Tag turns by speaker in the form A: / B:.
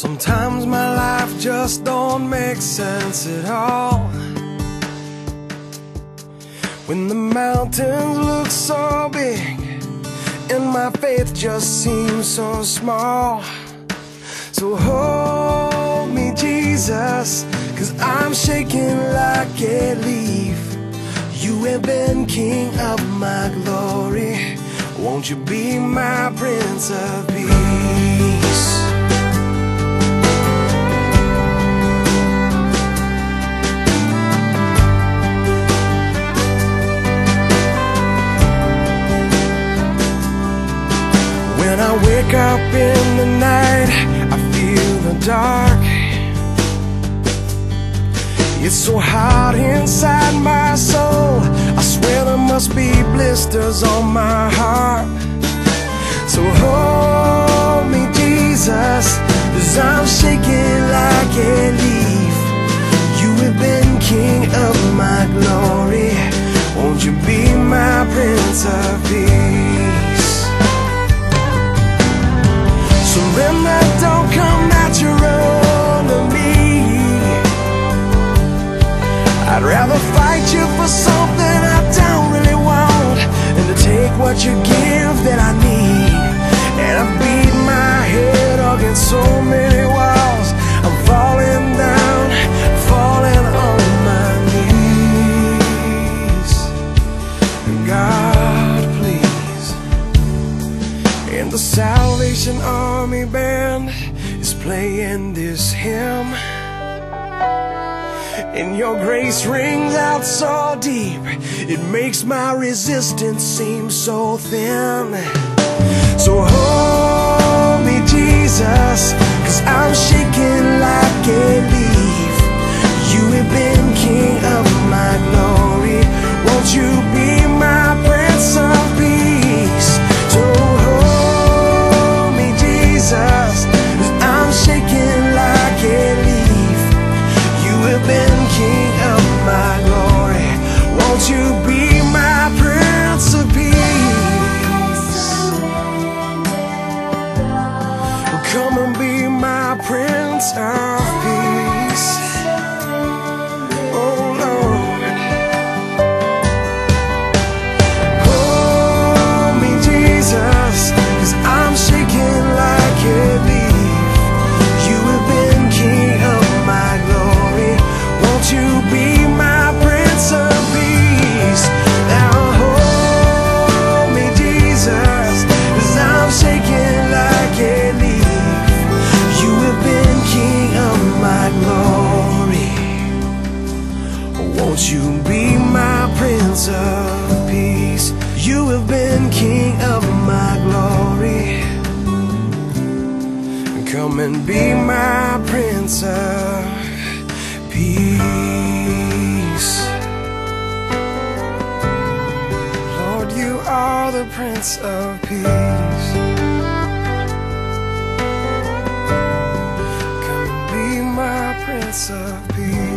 A: Sometimes my life just don't make sense at all. When the mountains look so big and my faith just seems so small. So hold me, Jesus, cause I'm shaking like a leaf. You have been king of my glory. Won't you be my prince of peace? I wake up in the night, I feel the dark. It's so hot inside my soul. I swear there must be blisters on my heart. So hold I'd rather fight you for something I don't really want to take what you give the Salvation Army band is playing this hymn. And your grace rings out so deep, it makes my resistance seem so thin. So hold Come and be my prince You be my prince of peace? You have been king of my glory. Come and be my prince of peace. Lord, you are the prince of peace. Come and be my prince of peace.